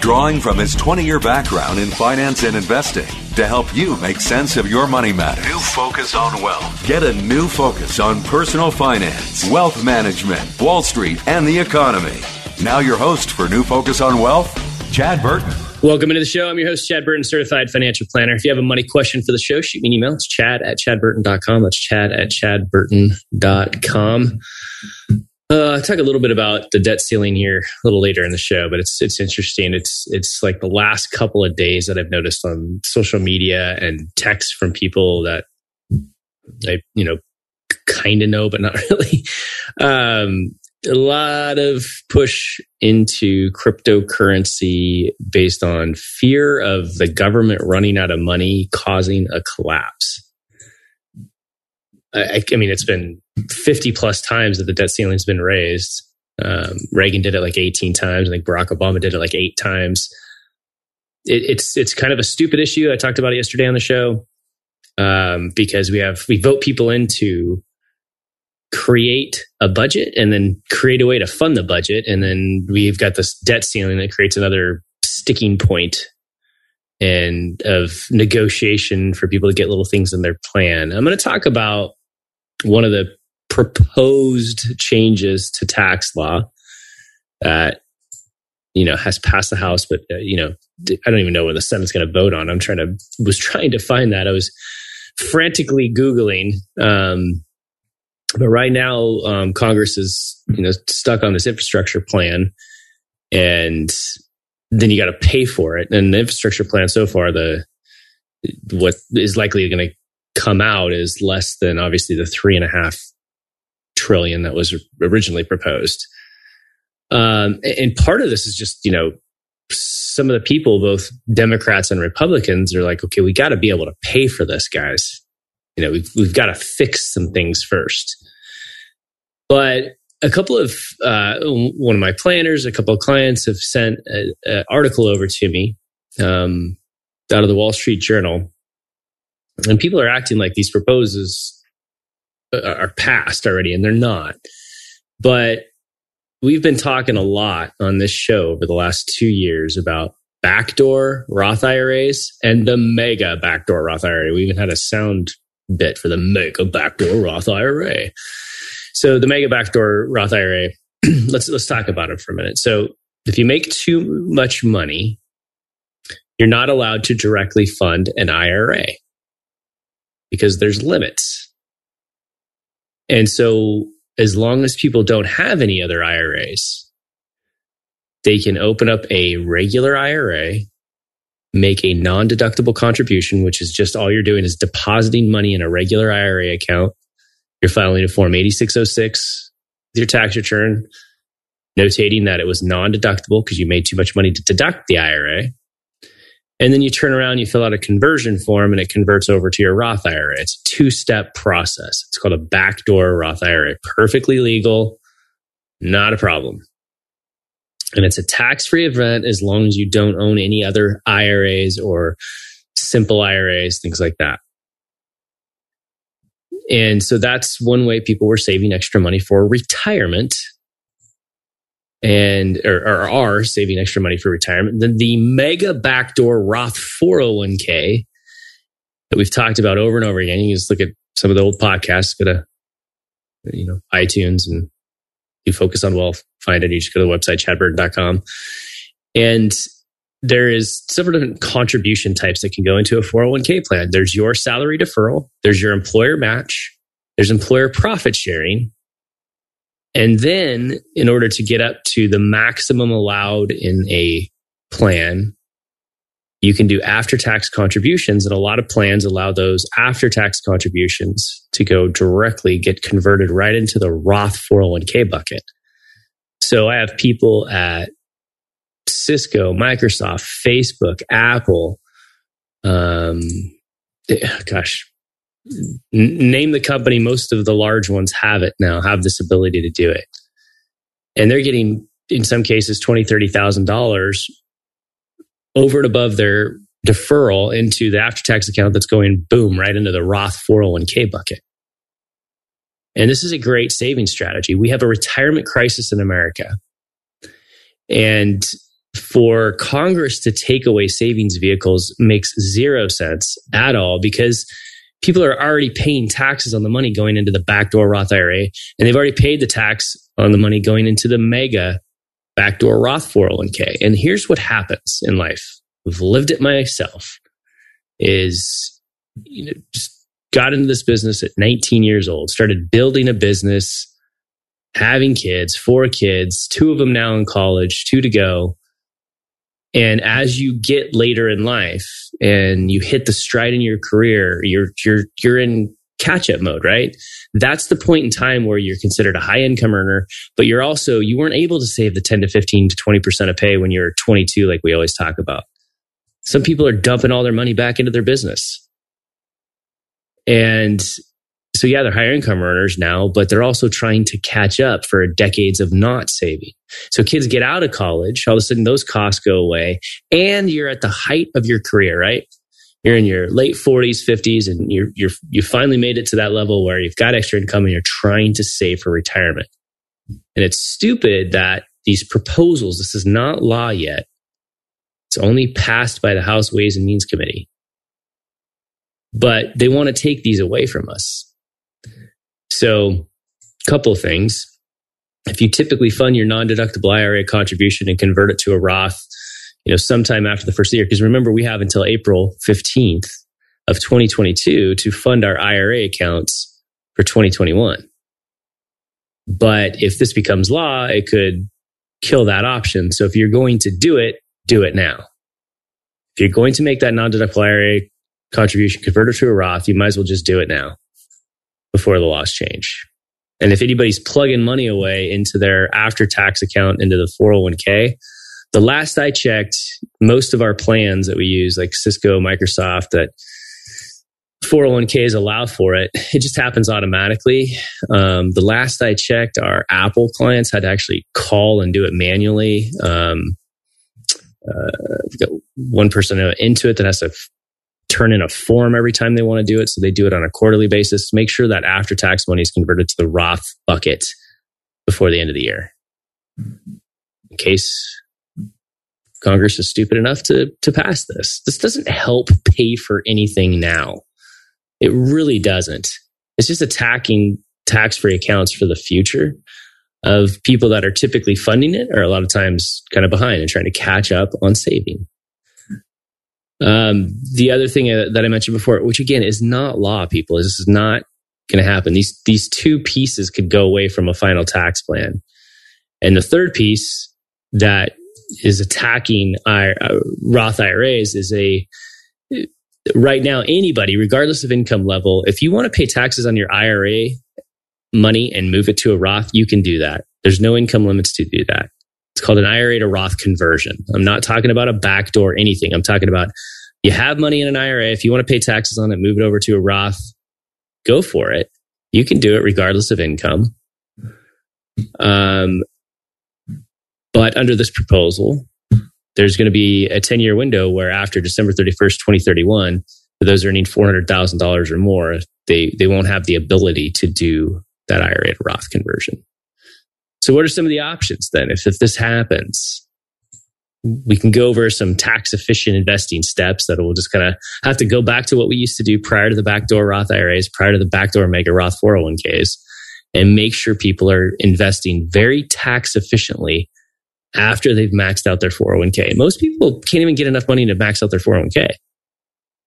drawing from his 20 year background in finance and investing to help you make sense of your money matters. New Focus on Wealth. Get a new focus on personal finance, wealth management, Wall Street, and the economy. Now, your host for New Focus on Wealth, Chad Burton. Welcome into the show. I'm your host, Chad Burton, certified financial planner. If you have a money question for the show, shoot me an email. It's chad at chadburton.com. That's chad at chadburton.com. Uh, I'll talk a little bit about the debt ceiling here a little later in the show, but it's it's interesting. It's it's like the last couple of days that I've noticed on social media and texts from people that I you know kind of know, but not really. Um, a lot of push into cryptocurrency based on fear of the government running out of money causing a collapse. I, I mean, it's been 50 plus times that the debt ceiling has been raised. Um, Reagan did it like 18 times. I think Barack Obama did it like eight times. It, it's it's kind of a stupid issue. I talked about it yesterday on the show um, because we have we vote people into create a budget and then create a way to fund the budget, and then we've got this debt ceiling that creates another sticking point and of negotiation for people to get little things in their plan. I'm going to talk about one of the proposed changes to tax law that you know has passed the house but uh, you know i don't even know when the senate's going to vote on. I'm trying to was trying to find that. I was frantically googling um, but right now um, congress is you know stuck on this infrastructure plan and then you got to pay for it. And the infrastructure plan so far the what is likely going to come out is less than obviously the three and a half trillion that was originally proposed. Um, and part of this is just, you know, some of the people, both Democrats and Republicans, are like, okay, we got to be able to pay for this, guys. You know, we've, we've got to fix some things first. But a couple of, uh, one of my planners, a couple of clients have sent an article over to me um, out of the Wall Street Journal and people are acting like these proposals are passed already, and they're not. But we've been talking a lot on this show over the last two years about backdoor Roth IRAs and the mega backdoor Roth IRA. We even had a sound bit for the mega backdoor Roth IRA. So the mega backdoor Roth IRA, let's let's talk about it for a minute. So if you make too much money, you're not allowed to directly fund an IRA because there's limits. And so as long as people don't have any other IRAs, they can open up a regular IRA, make a non deductible contribution, which is just all you're doing is depositing money in a regular IRA account. You're filing a Form 8606 with your tax return, notating that it was non deductible because you made too much money to deduct the IRA. And then you turn around, you fill out a conversion form, and it converts over to your Roth IRA. It's a two step process. It's called a backdoor Roth IRA. Perfectly legal, not a problem. And it's a tax free event as long as you don't own any other IRAs or simple IRAs, things like that. And so that's one way people were saving extra money for retirement and or, or, are saving extra money for retirement. Then the mega backdoor Roth 401k that we've talked about over and over again. You just look at some of the old podcasts, go to you know iTunes and you focus on wealth, find it. You just go to the website chadburton.com. And there is several different contribution types that can go into a 401k plan. There's your salary deferral, there's your employer match, there's employer profit sharing. And then in order to get up to the maximum allowed in a plan, you can do after tax contributions. And a lot of plans allow those after tax contributions to go directly get converted right into the Roth 401k bucket. So I have people at Cisco, Microsoft, Facebook, Apple, um, gosh, n- name the company. Most of the large ones have it now, have this ability to do it. And they're getting, in some cases, twenty, thirty thousand dollars over and above their deferral into the after tax account that's going boom right into the Roth 401k bucket. And this is a great saving strategy. We have a retirement crisis in America. And for Congress to take away savings vehicles makes zero sense at all because people are already paying taxes on the money going into the backdoor Roth IRA, and they've already paid the tax on the money going into the mega backdoor Roth 401k. And here's what happens in life. I've lived it myself is, you know, just got into this business at 19 years old, started building a business, having kids, four kids, two of them now in college, two to go. And as you get later in life and you hit the stride in your career, you're you're you're in catch up mode, right? That's the point in time where you're considered a high income earner, but you're also you weren't able to save the 10 to 15 to 20% of pay when you're 22 like we always talk about. Some people are dumping all their money back into their business. And so yeah, they're higher income earners now, but they're also trying to catch up for decades of not saving. So kids get out of college, all of a sudden those costs go away, and you're at the height of your career, right? You're in your late 40s, 50s, and you're you're you finally made it to that level where you've got extra income and you're trying to save for retirement. And it's stupid that these proposals, this is not law yet. It's only passed by the House Ways and Means Committee. But they want to take these away from us so, a couple of things. If you typically fund your non-deductible IRA contribution and convert it to a Roth, you know, sometime after the first year, because remember we have until April 15th of 2022 to fund our IRA accounts for 2021. But if this becomes law, it could kill that option. So if you're going to do it, do it now. If you're going to make that non-deductible IRA contribution, convert it to a Roth, you might as well just do it now before the laws change. And if anybody's plugging money away into their after tax account into the 401k, the last I checked, most of our plans that we use, like Cisco, Microsoft, that 401ks allow for it, it just happens automatically. Um, the last I checked, our Apple clients had to actually call and do it manually. Um, uh, one person Intuit that has to turn in a form every time they want to do it. So they do it on a quarterly basis. Make sure that after tax money is converted to the Roth bucket before the end of the year. In case Congress is stupid enough to, to pass this. This doesn't help pay for anything now. It really doesn't. It's just attacking tax free accounts for the future of people that are typically funding it are a lot of times kind of behind and trying to catch up on saving. Um, the other thing uh, that I mentioned before, which again is not law, people, is this is not going to happen. These these two pieces could go away from a final tax plan, and the third piece that is attacking uh, Roth IRAs is a right now anybody, regardless of income level, if you want to pay taxes on your IRA money and move it to a Roth, you can do that. There's no income limits to do that. It's called an IRA to Roth conversion. I'm not talking about a backdoor anything. I'm talking about you have money in an IRA. If you want to pay taxes on it, move it over to a Roth, go for it. You can do it regardless of income. Um, but under this proposal, there's going to be a 10 year window where after December 31st, 2031, for those earning $400,000 or more, they, they won't have the ability to do that IRA to Roth conversion. So, what are some of the options then if, if this happens? We can go over some tax efficient investing steps that will just kind of have to go back to what we used to do prior to the backdoor Roth IRAs, prior to the backdoor mega Roth 401ks, and make sure people are investing very tax efficiently after they've maxed out their 401k. Most people can't even get enough money to max out their 401k.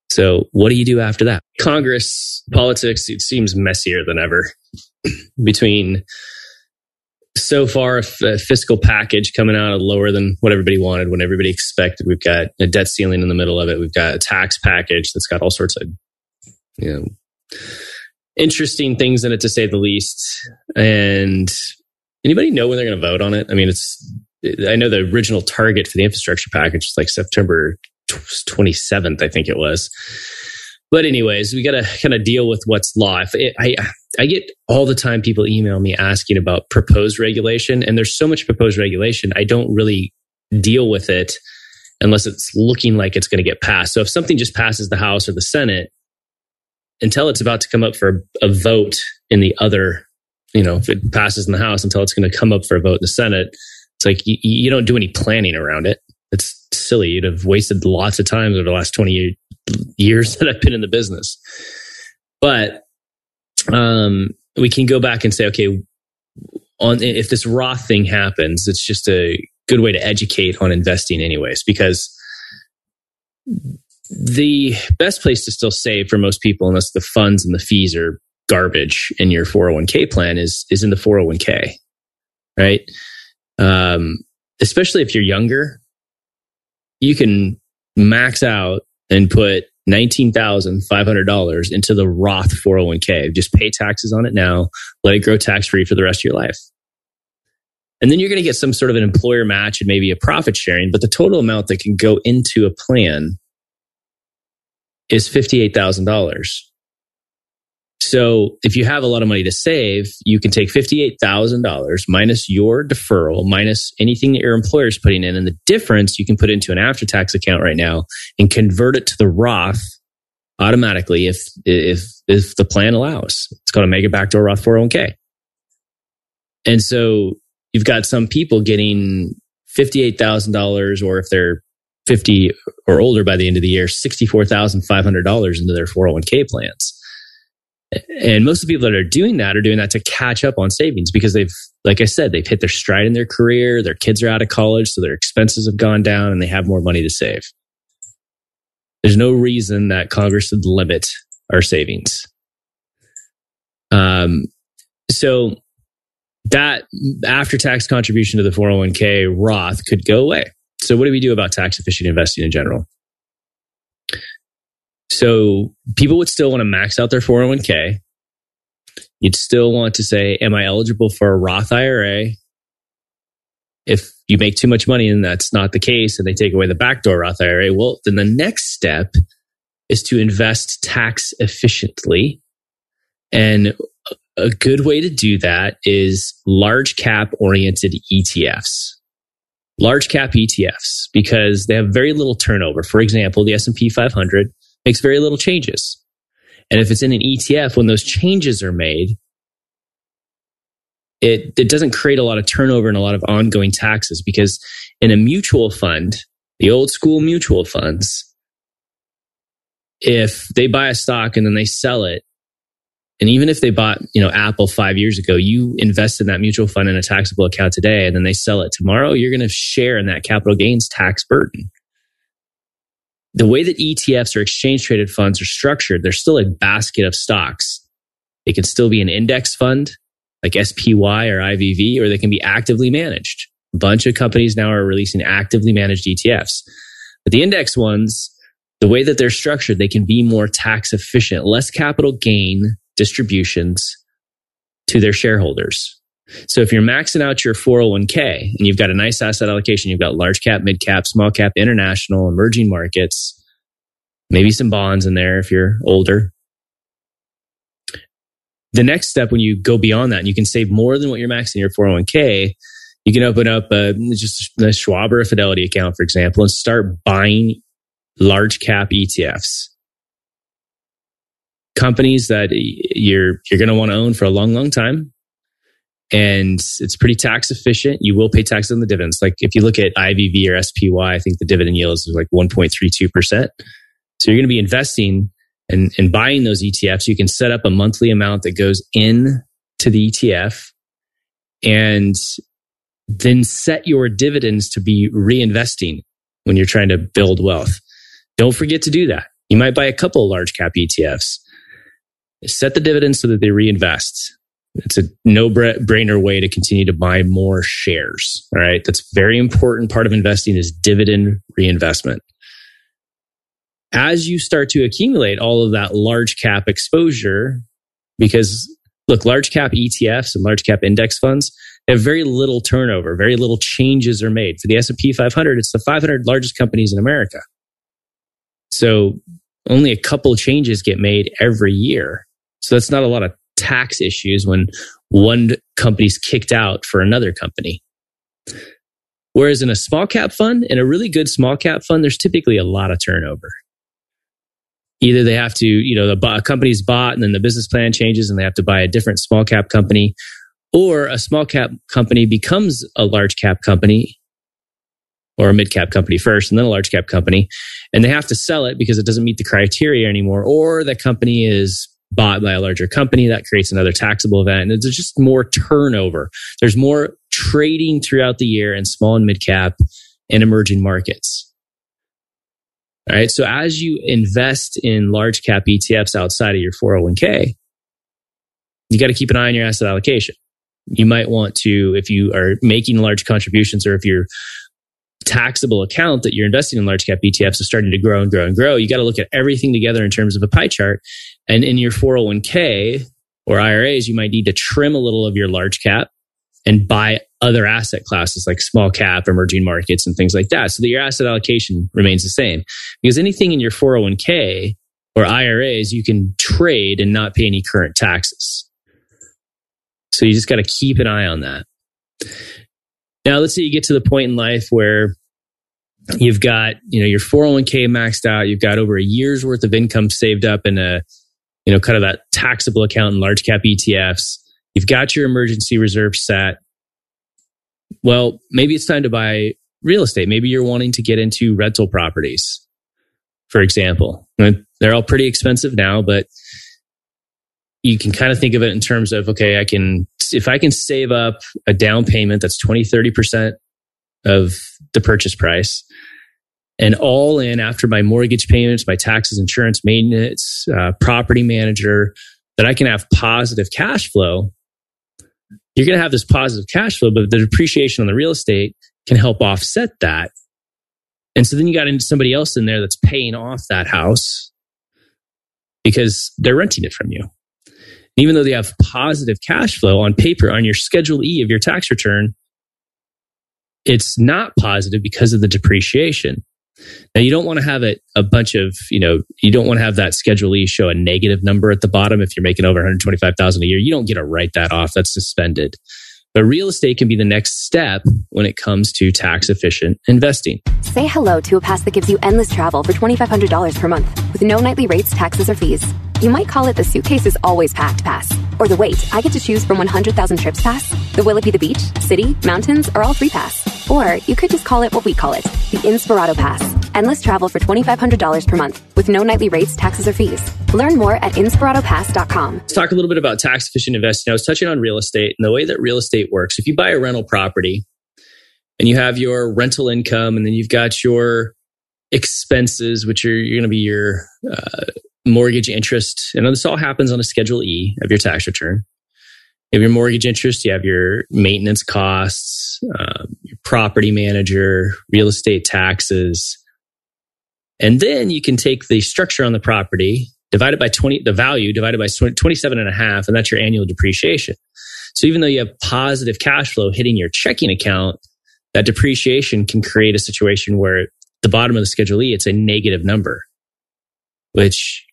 So what do you do after that? Congress politics, it seems messier than ever between so far a fiscal package coming out lower than what everybody wanted, when everybody expected. We've got a debt ceiling in the middle of it. We've got a tax package that's got all sorts of, you know, interesting things in it to say the least. And anybody know when they're going to vote on it? I mean, it's, I know the original target for the infrastructure package is like September 27th, I think it was. But anyways, we got to kind of deal with what's law. It, I I get all the time people email me asking about proposed regulation, and there's so much proposed regulation. I don't really deal with it unless it's looking like it's going to get passed. So if something just passes the House or the Senate, until it's about to come up for a vote in the other, you know, if it passes in the House until it's going to come up for a vote in the Senate, it's like you, you don't do any planning around it. It's silly. You'd have wasted lots of time over the last 20 years that I've been in the business. But um, we can go back and say, okay, on if this Roth thing happens, it's just a good way to educate on investing, anyways, because the best place to still save for most people, unless the funds and the fees are garbage in your 401k plan, is is in the 401k, right? Um, especially if you're younger, you can max out and put $19,500 into the Roth 401k. Just pay taxes on it now, let it grow tax free for the rest of your life. And then you're going to get some sort of an employer match and maybe a profit sharing, but the total amount that can go into a plan is $58,000. So if you have a lot of money to save, you can take $58,000 minus your deferral, minus anything that your employer is putting in. And the difference you can put into an after tax account right now and convert it to the Roth automatically if, if, if the plan allows. It's called a mega backdoor Roth 401k. And so you've got some people getting $58,000 or if they're 50 or older by the end of the year, $64,500 into their 401k plans. And most of the people that are doing that are doing that to catch up on savings because they've, like I said, they've hit their stride in their career. Their kids are out of college, so their expenses have gone down and they have more money to save. There's no reason that Congress would limit our savings. Um, so that after tax contribution to the 401k Roth could go away. So what do we do about tax efficient investing in general? So people would still want to max out their 401k. You'd still want to say, Am I eligible for a Roth IRA? If you make too much money and that's not the case and they take away the backdoor Roth IRA, well, then the next step is to invest tax efficiently. And a good way to do that is large cap oriented ETFs. Large cap ETFs because they have very little turnover. For example, the S&P 500 makes very little changes. And if it's in an ETF, when those changes are made, it, it doesn't create a lot of turnover and a lot of ongoing taxes because in a mutual fund, the old school mutual funds, if they buy a stock and then they sell it, and even if they bought, you know, Apple five years ago, you invest in that mutual fund in a taxable account today, and then they sell it tomorrow, you're going to share in that capital gains tax burden the way that ETFs or exchange traded funds are structured, they're still a basket of stocks. They can still be an index fund like SPY or IVV, or they can be actively managed. A bunch of companies now are releasing actively managed ETFs. But the index ones, the way that they're structured, they can be more tax efficient, less capital gain distributions to their shareholders. So if you're maxing out your 401k and you've got a nice asset allocation, you've got large cap, mid cap, small cap, international, emerging markets, maybe some bonds in there if you're older. The next step when you go beyond that and you can save more than what you're maxing your 401k, you can open up a, just a Schwab or a Fidelity account, for example, and start buying large cap ETFs. Companies that you're, you're going to want to own for a long, long time and it's pretty tax efficient. You will pay taxes on the dividends. Like if you look at IVV or SPY, I think the dividend yield is like 1.32%. So you're going to be investing and, and buying those ETFs. You can set up a monthly amount that goes in to the ETF. And then set your dividends to be reinvesting when you're trying to build wealth. Don't forget to do that. You might buy a couple large cap ETFs. Set the dividends so that they reinvest. It's a no brainer way to continue to buy more shares. All right. That's very important part of investing is dividend reinvestment. As you start to accumulate all of that large cap exposure, because look, large cap ETFs and large cap index funds have very little turnover, very little changes are made. For the S&P 500, it's the 500 largest companies in America. So only a couple changes get made every year. So that's not a lot of tax issues when one company's kicked out for another company. Whereas in a small cap fund, in a really good small cap fund, there's typically a lot of turnover. Either they have to, you know, the company's bought and then the business plan changes and they have to buy a different small cap company, or a small cap company becomes a large cap company or a mid cap company first and then a large cap company, and they have to sell it because it doesn't meet the criteria anymore, or the company is bought by a larger company. That creates another taxable event. And there's just more turnover. There's more trading throughout the year in small and mid cap and emerging markets. All right. So as you invest in large cap ETFs outside of your 401k, you got to keep an eye on your asset allocation. You might want to, if you are making large contributions or if your taxable account that you're investing in large cap ETFs is starting to grow and grow and grow, you got to look at everything together in terms of a pie chart and in your 401k or IRAs, you might need to trim a little of your large cap and buy other asset classes like small cap, emerging markets, and things like that so that your asset allocation remains the same. Because anything in your 401k or IRAs, you can trade and not pay any current taxes. So you just got to keep an eye on that. Now, let's say you get to the point in life where you've got, you know, your 401k maxed out, you've got over a year's worth of income saved up in a you know, kind of that taxable account in large cap ETFs. You've got your emergency reserve set. Well, maybe it's time to buy real estate. Maybe you're wanting to get into rental properties, for example. They're all pretty expensive now, but you can kind of think of it in terms of, okay, I can, if I can save up a down payment that's 20, 30% of the purchase price, and all in after my mortgage payments, my taxes, insurance, maintenance, uh, property manager, that I can have positive cash flow. You're going to have this positive cash flow, but the depreciation on the real estate can help offset that. And so then you got into somebody else in there that's paying off that house because they're renting it from you. And even though they have positive cash flow on paper on your Schedule E of your tax return, it's not positive because of the depreciation. Now you don't want to have it a bunch of, you know, you don't want to have that Schedule E show a negative number at the bottom if you're making over 125,000 a year. You don't get to write that off. That's suspended. But real estate can be the next step when it comes to tax efficient investing. Say hello to a pass that gives you endless travel for $2,500 per month with no nightly rates, taxes, or fees. You might call it the suitcase is always packed pass. Or the wait, I get to choose from 100,000 trips pass. The will it be the beach, city, mountains, or all three pass. Or you could just call it what we call it the Inspirato Pass. Endless travel for $2,500 per month with no nightly rates, taxes, or fees. Learn more at inspiratopass.com. Let's talk a little bit about tax efficient investing. I was touching on real estate and the way that real estate works. If you buy a rental property and you have your rental income and then you've got your expenses, which are going to be your uh, mortgage interest. And this all happens on a Schedule E of your tax return. You have your mortgage interest, you have your maintenance costs, um, your property manager, real estate taxes. And then you can take the structure on the property, divided by 20, the value divided by 27 and a half, and that's your annual depreciation. So even though you have positive cash flow hitting your checking account, that depreciation can create a situation where the bottom of the Schedule E, it's a negative number, which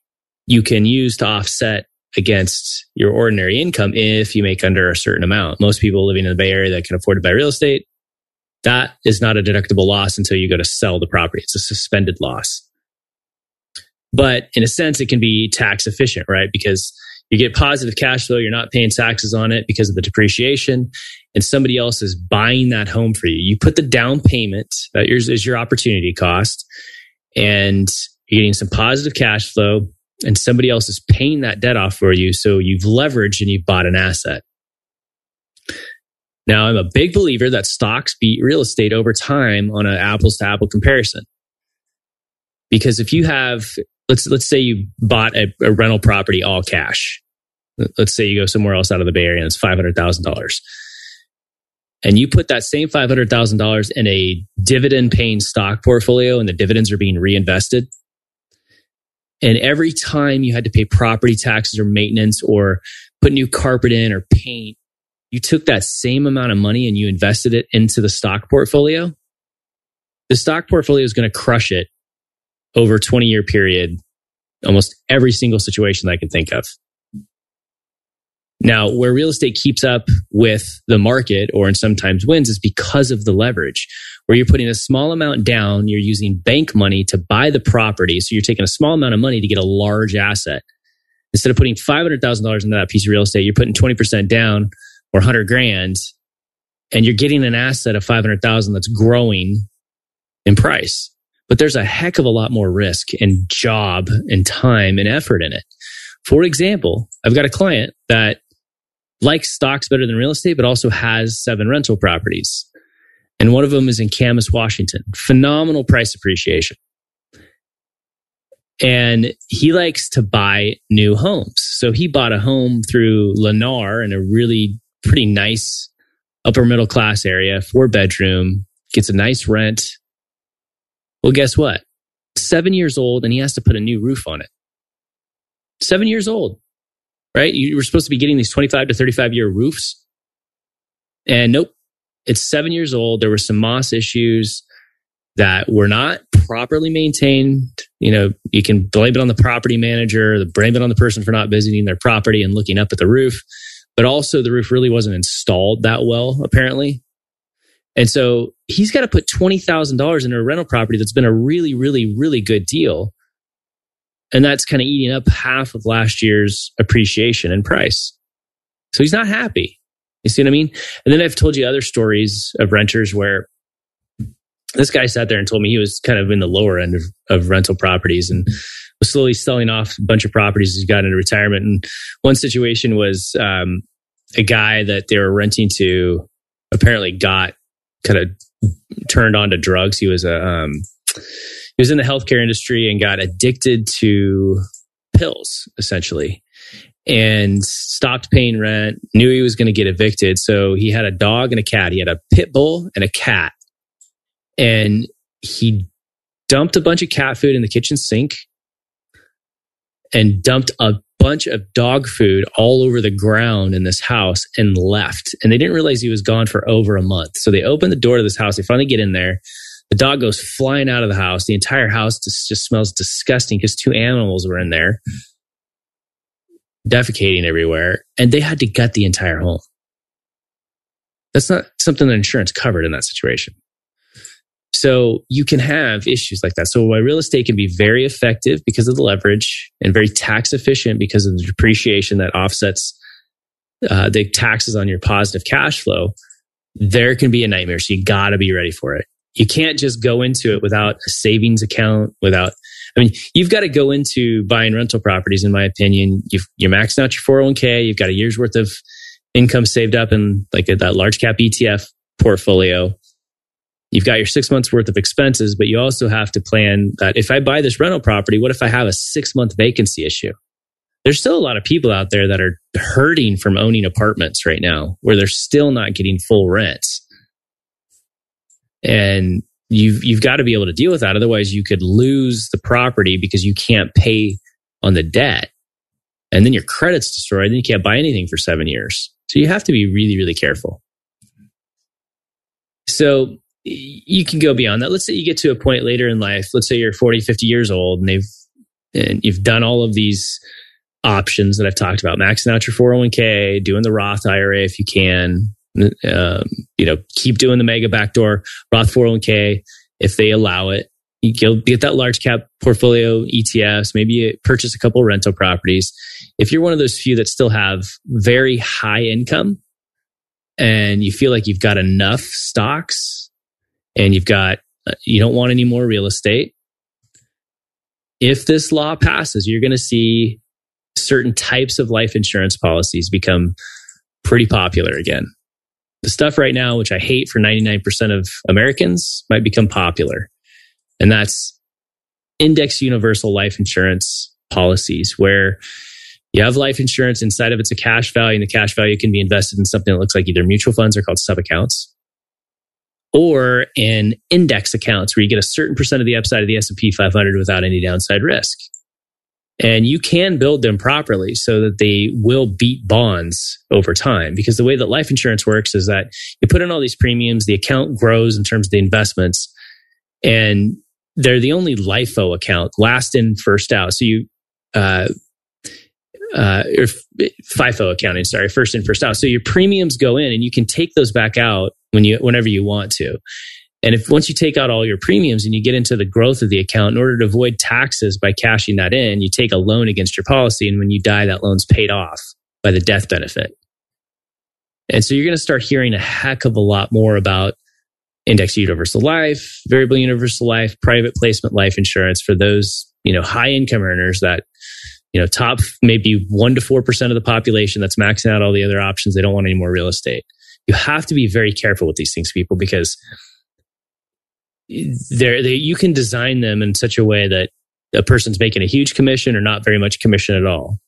you can use to offset against your ordinary income if you make under a certain amount. Most people living in the Bay Area that can afford to buy real estate, that is not a deductible loss until you go to sell the property. It's a suspended loss. But in a sense, it can be tax efficient, right? Because you get positive cash flow, you're not paying taxes on it because of the depreciation, and somebody else is buying that home for you. You put the down payment, that is your opportunity cost, and you're getting some positive cash flow and somebody else is paying that debt off for you. So you've leveraged and you've bought an asset. Now, I'm a big believer that stocks beat real estate over time on an apples to apple comparison. Because if you have, let's, let's say you bought a, a rental property all cash. Let's say you go somewhere else out of the Bay Area and it's $500,000 and you put that same $500,000 in a dividend paying stock portfolio and the dividends are being reinvested. And every time you had to pay property taxes or maintenance or put new carpet in or paint, you took that same amount of money and you invested it into the stock portfolio. The stock portfolio is going to crush it over a 20 year period, almost every single situation that I can think of. Now, where real estate keeps up with the market or and sometimes wins is because of the leverage, where you're putting a small amount down, you're using bank money to buy the property. So you're taking a small amount of money to get a large asset. Instead of putting $500,000 into that piece of real estate, you're putting 20% down or 100 grand and you're getting an asset of 500,000 that's growing in price. But there's a heck of a lot more risk and job and time and effort in it. For example, I've got a client that likes stocks better than real estate, but also has seven rental properties. And one of them is in Camas, Washington. Phenomenal price appreciation. And he likes to buy new homes. So he bought a home through Lennar in a really pretty nice upper middle class area, four bedroom, gets a nice rent. Well, guess what? Seven years old and he has to put a new roof on it. Seven years old right? You were supposed to be getting these 25 to 35 year roofs. And nope, it's seven years old. There were some moss issues that were not properly maintained. You know, you can blame it on the property manager, blame it on the person for not visiting their property and looking up at the roof. But also, the roof really wasn't installed that well, apparently. And so he's got to put $20,000 into a rental property that's been a really, really, really good deal and that's kind of eating up half of last year's appreciation in price. So he's not happy. You see what I mean? And then I've told you other stories of renters where this guy sat there and told me he was kind of in the lower end of, of rental properties and was slowly selling off a bunch of properties as he got into retirement. And one situation was um, a guy that they were renting to apparently got kind of turned on to drugs. He was a um, he was in the healthcare industry and got addicted to pills essentially and stopped paying rent, knew he was going to get evicted. So he had a dog and a cat. He had a pit bull and a cat. And he dumped a bunch of cat food in the kitchen sink and dumped a bunch of dog food all over the ground in this house and left. And they didn't realize he was gone for over a month. So they opened the door to this house. They finally get in there. The dog goes flying out of the house. The entire house just, just smells disgusting because two animals were in there defecating everywhere and they had to gut the entire home. That's not something that insurance covered in that situation. So you can have issues like that. So why real estate can be very effective because of the leverage and very tax efficient because of the depreciation that offsets uh, the taxes on your positive cash flow, there can be a nightmare. So you got to be ready for it you can't just go into it without a savings account, without, I mean, you've got to go into buying rental properties, in my opinion. You've, you're maxing out your 401k. You've got a year's worth of income saved up in like a, that large cap ETF portfolio. You've got your six months worth of expenses, but you also have to plan that if I buy this rental property, what if I have a six month vacancy issue? There's still a lot of people out there that are hurting from owning apartments right now where they're still not getting full rents. And you've you've got to be able to deal with that. Otherwise you could lose the property because you can't pay on the debt. And then your credit's destroyed and you can't buy anything for 7 years. So you have to be really really careful. So you can go beyond that let's say you get to a point later in life let's say you're 40 50 years old and they've and you've done all of these options that I've talked about maxing out your 401k doing the Roth IRA if you can um, you know, keep doing the mega backdoor Roth 401k if they allow it. You get that large cap portfolio ETFs, maybe purchase a couple rental properties. If you're one of those few that still have very high income and you feel like you've got enough stocks and you've got, uh, you don't want any more real estate. If this law passes, you're going to see certain types of life insurance policies become pretty popular again The stuff right now, which I hate for 99% of Americans, might become popular. And that's index universal life insurance policies where you have life insurance inside of it's a cash value and the cash value can be invested in something that looks like either mutual funds or called sub accounts or in index accounts where you get a certain percent of the upside of the S&P 500 without any downside risk. And you can build them properly so that they will beat bonds over time. Because the way that life insurance works is that you put in all these premiums, the account grows in terms of the investments, and they're the only LIFO account, last in, first out. So you, uh, uh, or FIFO accounting, sorry, first in, first out. So your premiums go in and you can take those back out when you, whenever you want to. And if once you take out all your premiums and you get into the growth of the account, in order to avoid taxes by cashing that in, you take a loan against your policy. And when you die, that loan's paid off by the death benefit. And so you're going to start hearing a heck of a lot more about index universal life, variable universal life, private placement life insurance for those, you know, high income earners that, you know, top maybe one to 4% of the population that's maxing out all the other options. They don't want any more real estate. You have to be very careful with these things, people, because they, you can design them in such a way that a person's making a huge commission or not very much commission at all.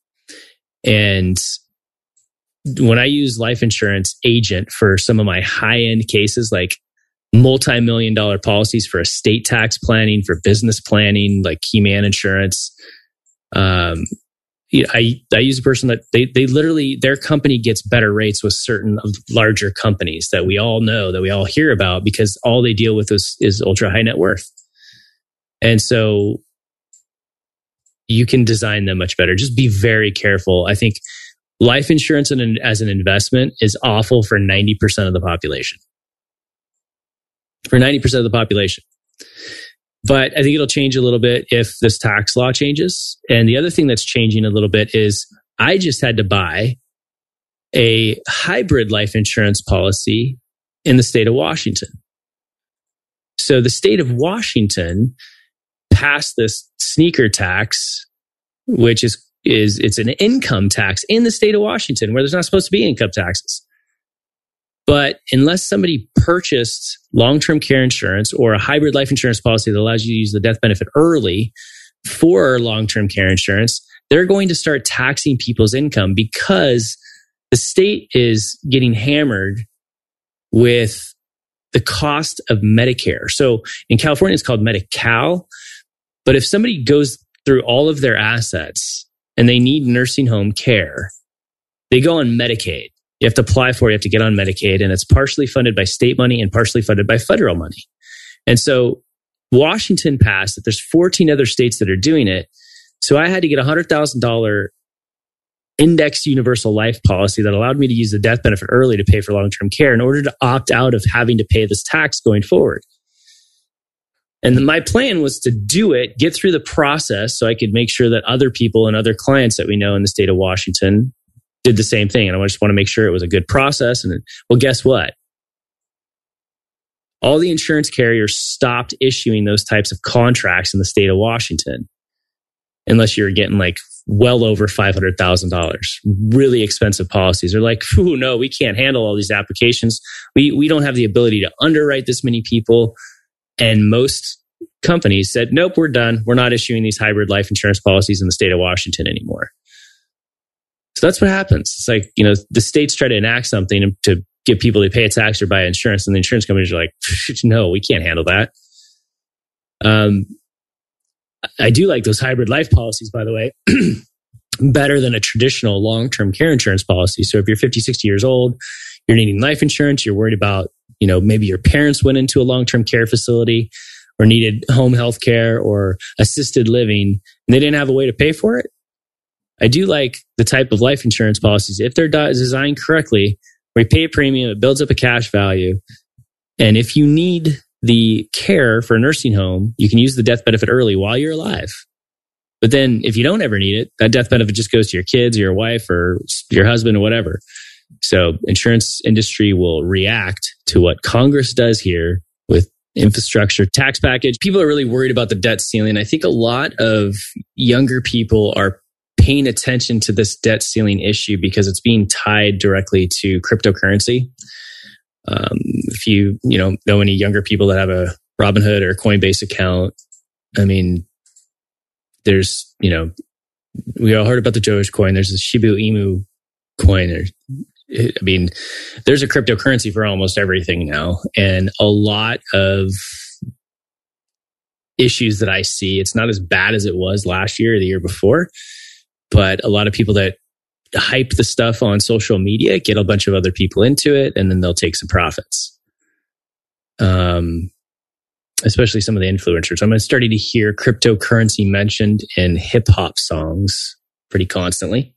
And when I use life insurance agent for some of my high end cases, like multi-million dollar policies for estate tax planning, for business planning, like Keyman Insurance. Um, I I use a person that they they literally their company gets better rates with certain larger companies that we all know that we all hear about because all they deal with is is ultra high net worth, and so you can design them much better. Just be very careful. I think life insurance as an investment is awful for ninety percent of the population for 90% of the population. But I think it'll change a little bit if this tax law changes. And the other thing that's changing a little bit is I just had to buy a hybrid life insurance policy in the state of Washington. So the state of Washington passed this sneaker tax, which is is it's an income tax in the state of Washington where there's not supposed to be income taxes. But unless somebody purchased long term care insurance or a hybrid life insurance policy that allows you to use the death benefit early for long term care insurance, they're going to start taxing people's income because the state is getting hammered with the cost of Medicare. So in California, it's called Medi Cal. But if somebody goes through all of their assets and they need nursing home care, they go on Medicaid you have to apply for you have to get on Medicaid, and it's partially funded by state money and partially funded by federal money. And so Washington passed that there's 14 other states that are doing it. So I had to get a $100,000 index universal life policy that allowed me to use the death benefit early to pay for long term care in order to opt out of having to pay this tax going forward. And my plan was to do it, get through the process so I could make sure that other people and other clients that we know in the state of Washington did the same thing. And I just want to make sure it was a good process. And well, guess what? All the insurance carriers stopped issuing those types of contracts in the state of Washington, unless you're getting like well over $500,000. Really expensive policies. They're like, oh, no, we can't handle all these applications. We, we don't have the ability to underwrite this many people. And most companies said, nope, we're done. We're not issuing these hybrid life insurance policies in the state of Washington anymore. That's what happens. It's like, you know, the states try to enact something to get people to pay a tax or buy insurance, and the insurance companies are like, no, we can't handle that. Um, I do like those hybrid life policies, by the way, better than a traditional long term care insurance policy. So if you're 50, 60 years old, you're needing life insurance, you're worried about, you know, maybe your parents went into a long term care facility or needed home health care or assisted living and they didn't have a way to pay for it. I do like the type of life insurance policies if they're designed correctly, where you pay a premium, it builds up a cash value. And if you need the care for a nursing home, you can use the death benefit early while you're alive. But then if you don't ever need it, that death benefit just goes to your kids or your wife or your husband or whatever. So insurance industry will react to what Congress does here with infrastructure tax package. People are really worried about the debt ceiling. I think a lot of younger people are paying attention to this debt ceiling issue because it's being tied directly to cryptocurrency, Um, if you you know know any younger people that have a Robinhood or Coinbase account, I mean, there's you know we all heard about the Dogecoin. There's the Shiba Inu coin. Or, I mean, there's a cryptocurrency for almost everything now, and a lot of issues that I see. It's not as bad as it was last year or the year before, but a lot of people that hype the stuff on social media get a bunch of other people into it, and then they'll take some profits. Um, especially some of the influencers. I'm starting to hear cryptocurrency mentioned in hip hop songs pretty constantly.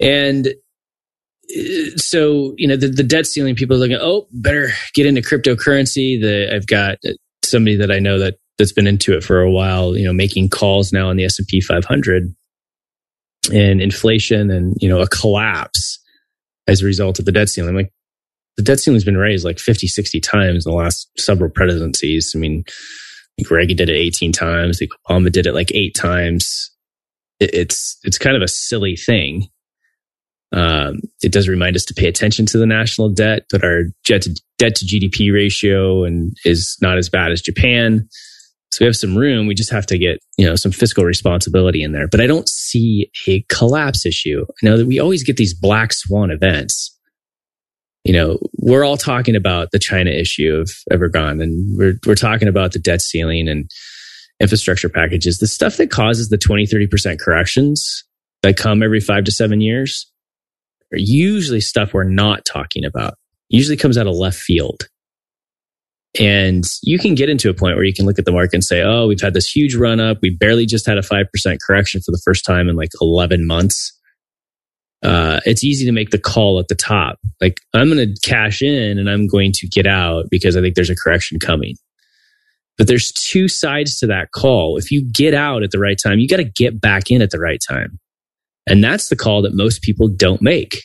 And uh, so, you know, the, the debt ceiling, people are looking, oh, better get into cryptocurrency. The, I've got somebody that I know that that's been into it for a while, you know, making calls now on the S&P 500 and inflation and, you know, a collapse as a result of the debt ceiling. Like, the debt ceiling's been raised like 50, 60 times in the last several presidencies. I mean, Reagan did it 18 times. Obama did it like eight times. It's, it's kind of a silly thing. Um, it does remind us to pay attention to the national debt, but our debt to, debt to GDP ratio and is not as bad as Japan. So we have some room. We just have to get, you know, some fiscal responsibility in there. But I don't see a collapse issue. I know that we always get these black swan events you know, we're all talking about the China issue of Evergrande and we're, we're talking about the debt ceiling and infrastructure packages. The stuff that causes the 20, 30% corrections that come every five to seven years are usually stuff we're not talking about. Usually comes out of left field. And you can get into a point where you can look at the market and say, oh, we've had this huge run up. We barely just had a 5% correction for the first time in like 11 months uh, it's easy to make the call at the top. Like I'm going to cash in and I'm going to get out because I think there's a correction coming. But there's two sides to that call. If you get out at the right time, you got to get back in at the right time. And that's the call that most people don't make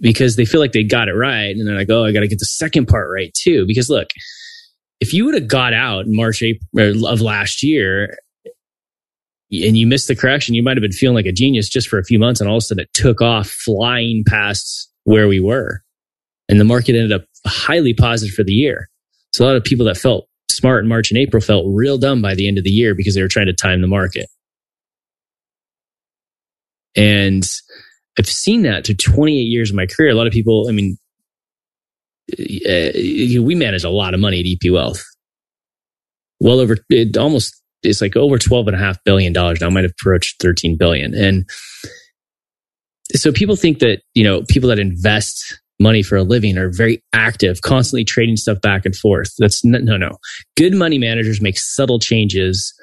because they feel like they got it right. And they're like, oh, I got to get the second part right too. Because look, if you would have got out in March April, of last year and you missed the correction, you might have been feeling like a genius just for a few months. And all of a sudden it took off flying past where we were. And the market ended up highly positive for the year. So a lot of people that felt smart in March and April felt real dumb by the end of the year because they were trying to time the market. And I've seen that through 28 years of my career. A lot of people, I mean, uh, we manage a lot of money at EP Wealth. Well over it almost it's like over 12 and a half billion dollars now might have approached 13 billion and so people think that you know people that invest money for a living are very active constantly trading stuff back and forth that's no no good money managers make subtle changes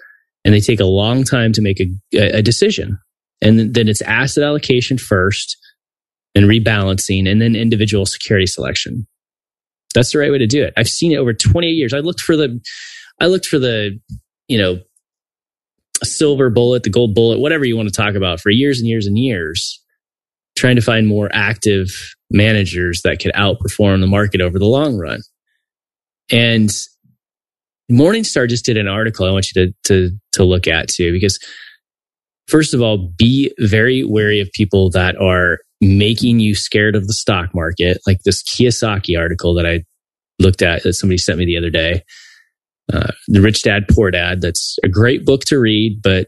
and they take a long time to make a, a decision and then it's asset allocation first and rebalancing and then individual security selection. That's the right way to do it. I've seen it over 28 years. I looked for the i looked for the you know, silver bullet, the gold bullet, whatever you want to talk about for years and years and years, trying to find more active managers that could outperform the market over the long run. And Morningstar just did an article I want you to, to, to look at too, because first of all, be very wary of people that are making you scared of the stock market, like this Kiyosaki article that I looked at that somebody sent me the other day uh, the Rich Dad Poor Dad. That's a great book to read, but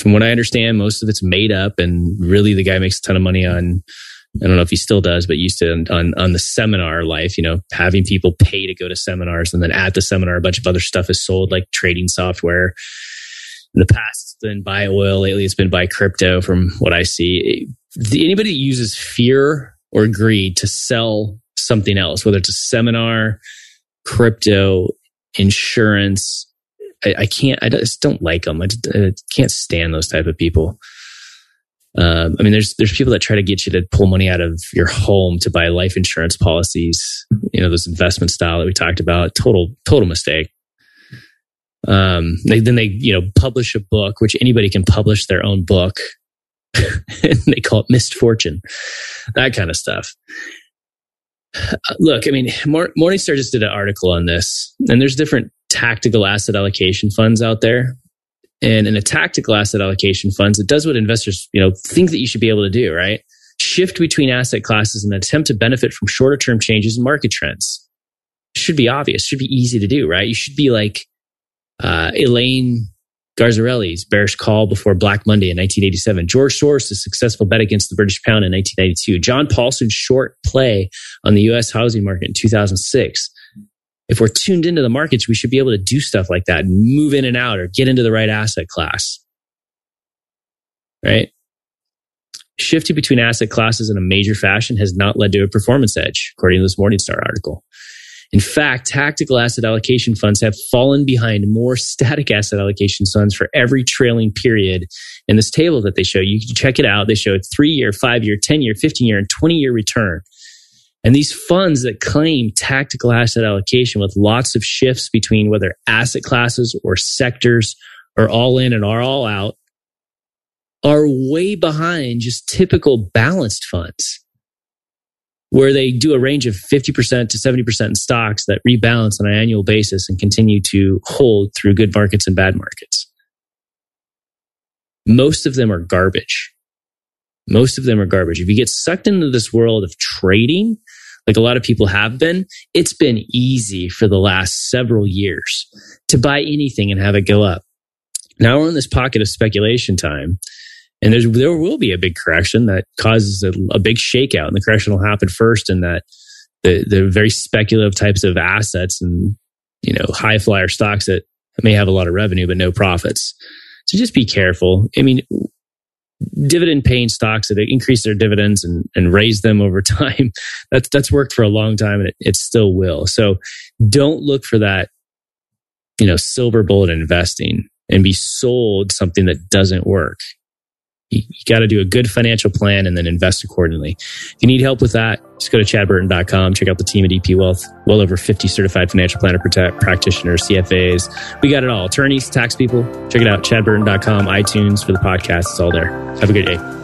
from what I understand, most of it's made up, and really the guy makes a ton of money on. I don't know if he still does, but used to on on the seminar life. You know, having people pay to go to seminars, and then at the seminar, a bunch of other stuff is sold, like trading software. In the past, it's been buy oil. Lately, it's been buy crypto. From what I see, anybody that uses fear or greed to sell something else, whether it's a seminar, crypto, insurance. I, I can't, I just don't like them. I, just, I can't stand those type of people. Um, I mean, there's there's people that try to get you to pull money out of your home to buy life insurance policies. You know, those investment style that we talked about. Total total mistake. Um, they, then they you know publish a book, which anybody can publish their own book, and they call it Missed Fortune, that kind of stuff look, I mean, Morningstar just did an article on this, and there's different tactical asset allocation funds out there. And in a tactical asset allocation funds, it does what investors, you know, think that you should be able to do, right? shift between asset classes and attempt to benefit from shorter term changes in market trends. Should be obvious, should be easy to do, right? You should be like uh, Elaine Garzarelli's bearish call before Black Monday in 1987. George Soros' successful bet against the British pound in 1992. John Paulson's short play on the U.S. housing market in 2006. If we're tuned into the markets, we should be able to do stuff like that and move in and out or get into the right asset class. Right? Shifting between asset classes in a major fashion has not led to a performance edge, according to this Morningstar article. In fact, tactical asset allocation funds have fallen behind more static asset allocation funds for every trailing period in this table that they show. You can check it out. They show three year, five year, 10 year, 15 year, and 20 year return. And these funds that claim tactical asset allocation with lots of shifts between whether asset classes or sectors are all in and are all out are way behind just typical balanced funds where they do a range of 50% to 70% in stocks that rebalance on an annual basis and continue to hold through good markets and bad markets. Most of them are garbage. Most of them are garbage. If you get sucked into this world of trading, like a lot of people have been, it's been easy for the last several years to buy anything and have it go up. Now we're in this pocket of speculation time and there's, there will be a big correction that causes a, a big shakeout, and the correction will happen first in that the, the very speculative types of assets and you know high flyer stocks that may have a lot of revenue but no profits. So just be careful. I mean, dividend paying stocks that increase their dividends and, and raise them over time. That's that's worked for a long time and it, it still will. So don't look for that, you know, silver bullet investing and be sold something that doesn't work you, you got to do a good financial plan and then invest accordingly. If you need help with that, just go to chadburton.com. Check out the team at EP Wealth. Well over 50 certified financial planner practitioners, CFAs. We got it all. Attorneys, tax people. Check it out. chadburton.com, iTunes for the podcast. It's all there. Have a good day.